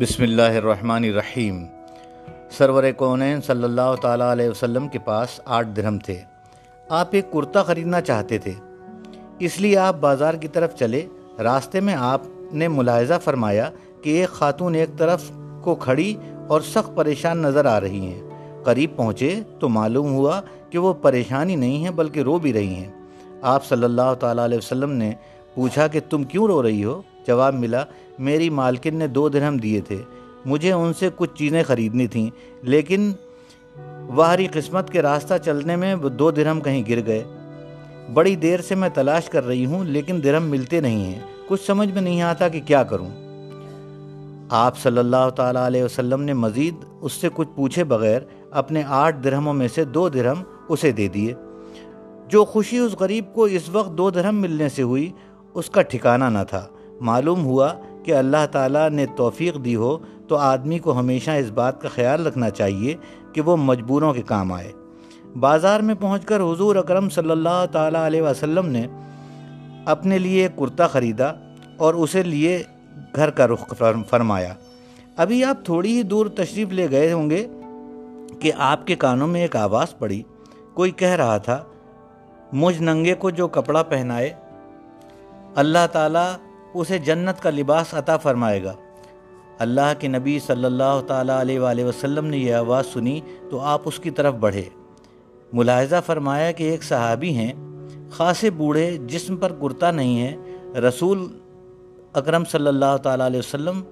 بسم اللہ الرحمن الرحیم۔ سرور کونین صلی اللہ تعالیٰ علیہ وسلم کے پاس آٹھ درہم تھے۔ آپ ایک کرتا خریدنا چاہتے تھے۔ اس لیے آپ بازار کی طرف چلے۔ راستے میں آپ نے ملاحظہ فرمایا کہ ایک خاتون ایک طرف کو کھڑی اور سخت پریشان نظر آ رہی ہیں۔ قریب پہنچے تو معلوم ہوا کہ وہ پریشانی نہیں ہیں بلکہ رو بھی رہی ہیں۔ آپ صلی اللہ تعالیٰ علیہ وسلم نے پوچھا کہ تم کیوں رو رہی ہو؟ جواب ملا، میری مالکن نے دو درہم دیے تھے، مجھے ان سے کچھ چیزیں خریدنی تھیں، لیکن واہری قسمت کے راستہ چلنے میں وہ دو درہم کہیں گر گئے۔ بڑی دیر سے میں تلاش کر رہی ہوں، لیکن درہم ملتے نہیں ہیں۔ کچھ سمجھ میں نہیں آتا کہ کیا کروں۔ آپ صلی اللہ تعالیٰ علیہ وسلم نے مزید اس سے کچھ پوچھے بغیر اپنے آٹھ درہموں میں سے دو درہم اسے دے دیے۔ جو خوشی اس غریب کو اس وقت دو درہم ملنے سے ہوئی، اس کا ٹھکانہ نہ تھا۔ معلوم ہوا کہ اللہ تعالیٰ نے توفیق دی ہو، تو آدمی کو ہمیشہ اس بات کا خیال رکھنا چاہیے کہ وہ مجبوروں کے کام آئے۔ بازار میں پہنچ کر حضور اکرم صلی اللہ تعالیٰ علیہ وسلم نے اپنے لیے ایک کرتا خریدا اور اسے لیے گھر کا رخ فرمایا۔ ابھی آپ تھوڑی ہی دور تشریف لے گئے ہوں گے کہ آپ کے کانوں میں ایک آواز پڑی۔ کوئی کہہ رہا تھا، مجھ ننگے کو جو کپڑا پہنائے، اللہ تعالیٰ اسے جنت کا لباس عطا فرمائے گا۔ اللہ کے نبی صلی اللہ تعالیٰ علیہ وآلہ وسلم نے یہ آواز سنی تو آپ اس کی طرف بڑھے۔ ملاحظہ فرمایا کہ ایک صحابی ہیں، خاصے بوڑھے، جسم پر کرتا نہیں ہے رسول اکرم صلی اللہ تعالیٰ علیہ وسلم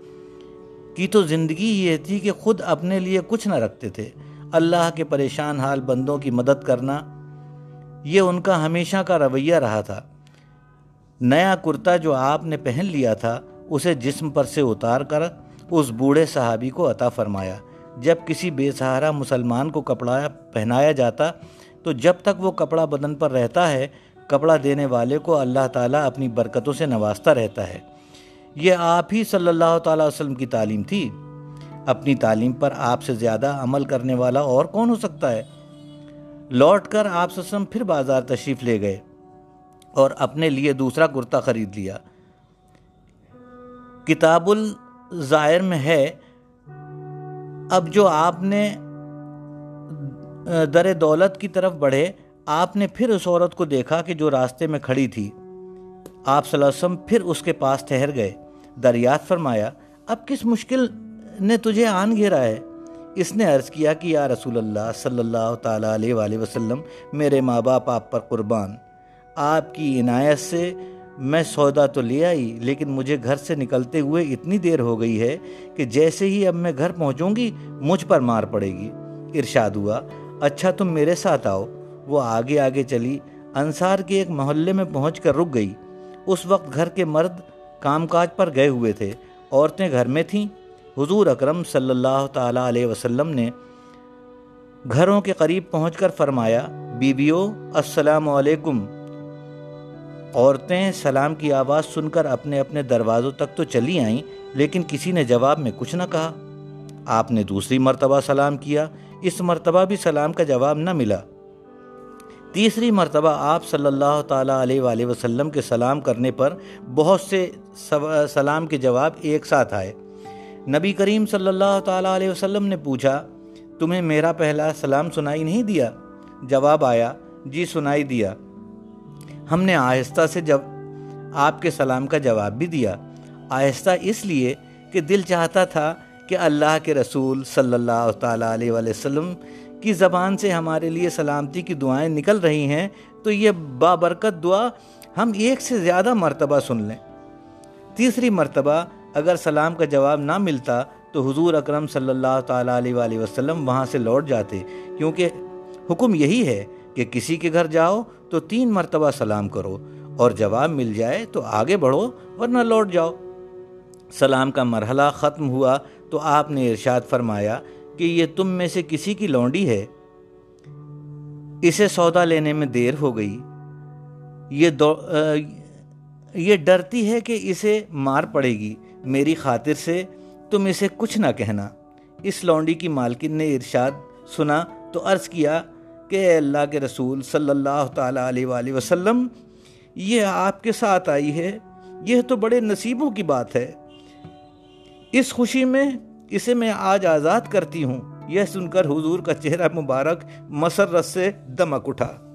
کی تو زندگی یہ تھی کہ خود اپنے لیے کچھ نہ رکھتے تھے۔ اللہ کے پریشان حال بندوں کی مدد کرنا، یہ ان کا ہمیشہ کا رویہ رہا تھا۔ نیا کرتا جو آپ نے پہن لیا تھا، اسے جسم پر سے اتار کر اس بوڑھے صحابی کو عطا فرمایا۔ جب کسی بے سہارا مسلمان کو کپڑا پہنایا جاتا، تو جب تک وہ کپڑا بدن پر رہتا ہے، کپڑا دینے والے کو اللہ تعالیٰ اپنی برکتوں سے نوازتا رہتا ہے۔ یہ آپ ہی صلی اللہ تعالیٰ وسلم کی تعلیم تھی۔ اپنی تعلیم پر آپ سے زیادہ عمل کرنے والا اور کون ہو سکتا ہے؟ لوٹ کر آپ وسلم پھر بازار تشریف لے گئے۔ اور اپنے لیے دوسرا کرتا خرید لیا۔ کتاب الظاہر میں ہے، اب جو آپ نے در دولت کی طرف بڑھے، آپ نے پھر اس عورت کو دیکھا کہ جو راستے میں کھڑی تھی۔ آپ صلی اللہ علیہ وسلم پھر اس کے پاس ٹھہر گئے۔ دریات فرمایا، اب کس مشکل نے تجھے آن گھیرا ہے؟ اس نے عرض کیا کہ یا رسول اللہ صلی اللہ تعالیٰ علیہ وآلہ وسلم، میرے ماں باپ آپ پر قربان۔ آپ کی عنایت سے میں سودا تو لے آئی، لیکن مجھے گھر سے نکلتے ہوئے اتنی دیر ہو گئی ہے کہ جیسے ہی اب میں گھر پہنچوں گی، مجھ پر مار پڑے گی۔ ارشاد ہوا اچھا تم میرے ساتھ آؤ۔ وہ آگے آگے چلی، انصار کے ایک محلے میں پہنچ کر رک گئی۔ اس وقت گھر کے مرد کام کاج پر گئے ہوئے تھے۔ عورتیں گھر میں تھیں۔ حضور اکرم صلی اللہ تعالیٰ علیہ وسلم نے گھروں کے قریب پہنچ کر فرمایا بیویو السلام علیکم۔ عورتیں سلام کی آواز سن کر اپنے اپنے دروازوں تک تو چلی آئیں، لیکن کسی نے جواب میں کچھ نہ کہا۔ آپ نے دوسری مرتبہ سلام کیا، اس مرتبہ بھی سلام کا جواب نہ ملا۔ تیسری مرتبہ آپ صلی اللہ تعالیٰ علیہ وآلہ وسلم کے سلام کرنے پر بہت سے سلام کے جواب ایک ساتھ آئے۔ نبی کریم صلی اللہ تعالیٰ علیہ وسلم نے پوچھا، تمہیں میرا پہلا سلام سنائی نہیں دیا؟ جواب آیا جی سنائی دیا۔ ہم نے آہستہ سے جب آپ کے سلام کا جواب بھی دیا، آہستہ اس لیے کہ دل چاہتا تھا کہ اللہ کے رسول صلی اللہ تعالیٰ علیہ وسلم کی زبان سے ہمارے لیے سلامتی کی دعائیں نکل رہی ہیں، تو یہ بابرکت دعا ہم ایک سے زیادہ مرتبہ سن لیں۔ تیسری مرتبہ اگر سلام کا جواب نہ ملتا تو حضور اکرم صلی اللہ تعالیٰ علیہ وآلہ وسلم وہاں سے لوٹ جاتے، کیونکہ حکم یہی ہے کہ کسی کے گھر جاؤ تو تین مرتبہ سلام کرو اور جواب مل جائے تو آگے بڑھو ورنہ لوٹ جاؤ۔ سلام کا مرحلہ ختم ہوا تو آپ نے ارشاد فرمایا کہ یہ تم میں سے کسی کی لونڈی ہے۔ اسے سودا لینے میں دیر ہو گئی۔ یہ دو، یہ ڈرتی ہے کہ اسے مار پڑے گی۔ میری خاطر سے تم اسے کچھ نہ کہنا۔ اس لونڈی کی مالکن نے ارشاد سنا تو عرض کیا کہ اے اللہ کے رسول صلی اللہ تعالیٰ علیہ وآلہ وسلم، یہ آپ کے ساتھ آئی ہے، یہ تو بڑے نصیبوں کی بات ہے۔ اس خوشی میں، اسے میں آج آزاد کرتی ہوں۔ یہ سن کر حضور کا چہرہ مبارک، مسرت سے دمک اٹھا۔